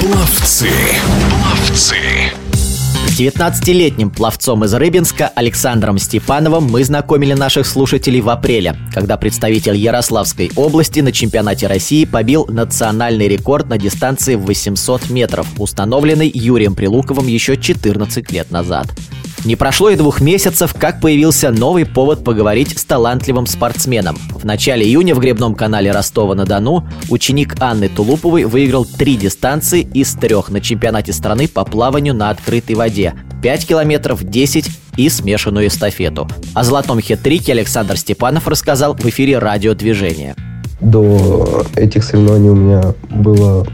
Пловцы. Пловцы. С 19-летним пловцом из Рыбинска Александром Степановым мы знакомили наших слушателей в апреле, когда представитель Ярославской области на чемпионате России побил национальный рекорд на дистанции в 800 метров, установленный Юрием Прилуковым еще 14 лет назад. Не прошло и двух месяцев, как появился новый повод поговорить с талантливым спортсменом. В начале июня в гребном канале Ростова-на-Дону ученик Анны Тулуповой выиграл три дистанции из трех на чемпионате страны по плаванию на открытой воде. 5 километров, 10 и смешанную эстафету. О золотом хет-трике Александр Степанов рассказал в эфире радиодвижения. До этих соревнований у меня было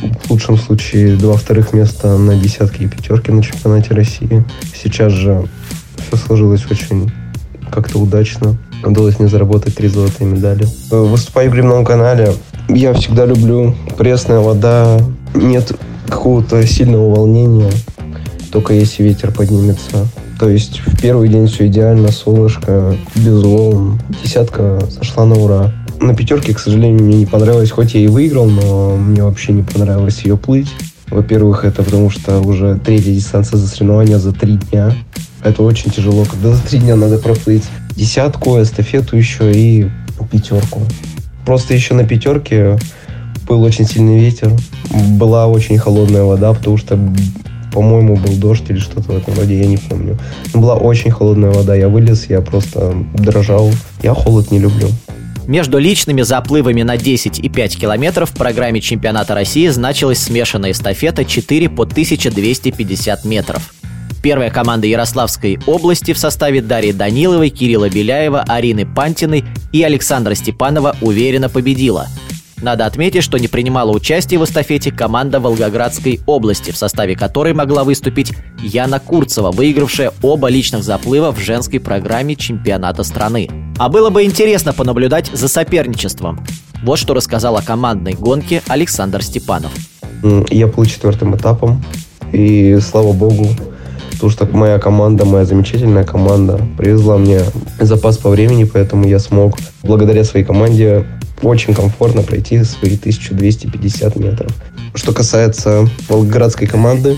в лучшем случае два вторых места на десятки и пятерки на чемпионате России. Сейчас же все сложилось очень как-то удачно. Удалось мне заработать три золотые медали. Выступаю в грибном канале. Я всегда люблю пресная вода. Нет какого-то сильного волнения. Только если ветер поднимется. То есть в первый день все идеально, солнышко, без волн. Десятка сошла на ура. На пятерке, к сожалению, мне не понравилось, хоть я и выиграл, но мне вообще не понравилось ее плыть. Во-первых, это потому что уже третья дистанция за соревнования за три дня. Это очень тяжело, когда за три дня надо проплыть десятку, эстафету еще и пятерку. Просто еще на пятерке был очень сильный ветер, была очень холодная вода, потому что, по-моему, был дождь или что-то в этом роде, я не помню. Но была очень холодная вода, я вылез, я просто дрожал. Я холод не люблю. Между личными заплывами на 10 и 5 километров в программе чемпионата России значилась смешанная эстафета 4 по 1250 метров. Первая команда Ярославской области в составе Дарьи Даниловой, Кирилла Беляева, Арины Пантиной и Александра Степанова уверенно победила – надо отметить, что не принимала участие в эстафете команда Волгоградской области, в составе которой могла выступить Яна Курцева, выигравшая оба личных заплыва в женской программе чемпионата страны. А было бы интересно понаблюдать за соперничеством. Вот что рассказал о командной гонке Александр Степанов. Я был четвертым этапом, и слава богу, потому что моя команда, моя замечательная команда привезла мне запас по времени, поэтому я смог благодаря своей команде очень комфортно пройти свои 1250 метров. Что касается волгоградской команды,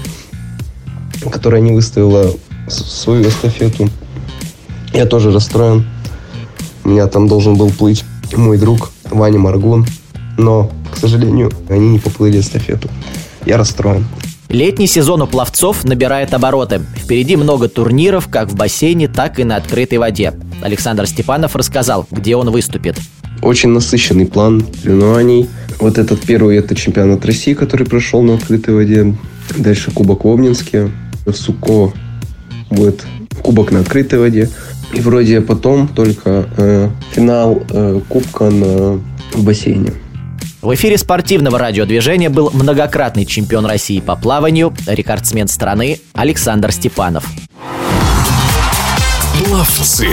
которая не выставила свою эстафету, я тоже расстроен. У меня там должен был плыть мой друг Ваня Маргун, но, к сожалению, они не поплыли эстафету. Я расстроен. Летний сезон у пловцов набирает обороты. Впереди много турниров как в бассейне, так и на открытой воде. Александр Степанов рассказал, где он выступит. Очень насыщенный план соревнований. Вот этот первый это чемпионат России, который прошел на открытой воде. Дальше Кубок в Обнинске. В Суко будет Кубок на открытой воде. И вроде потом только э, финал э, Кубка на в бассейне. В эфире спортивного радиодвижения был многократный чемпион России по плаванию, рекордсмен страны Александр Степанов. Пловцы.